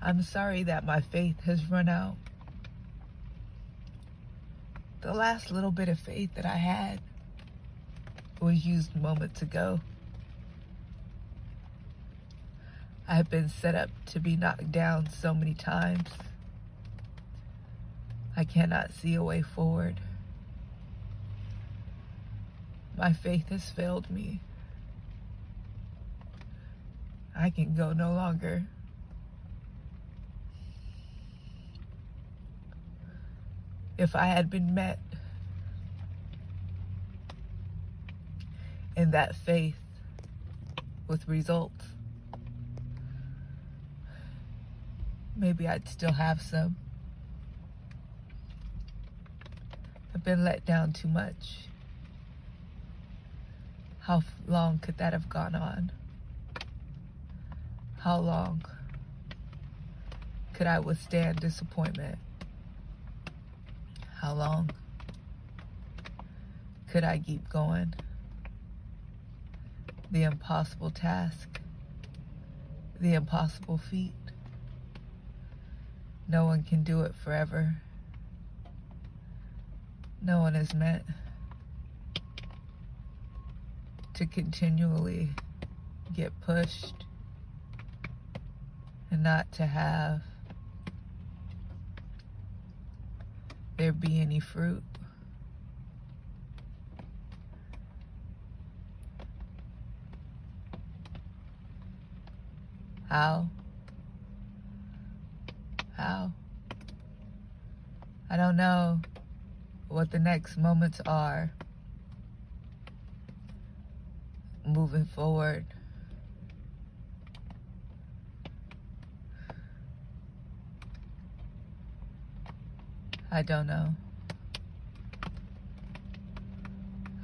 I'm sorry that my faith has run out. The last little bit of faith that I had was used moments ago. I have been set up to be knocked down so many times. I cannot see a way forward. My faith has failed me. I can go no longer. If I had been met in that faith with results, maybe I'd still have some. I've been let down too much. How long could that have gone on? How long could I withstand disappointment? How long could I keep going? The impossible task, the impossible feat. No one can do it forever. No one is meant to continually get pushed and not to have there be any fruit. How? How? I don't know what the next moments are moving forward. I don't know.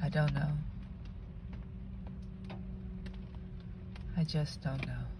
I don't know. I just don't know.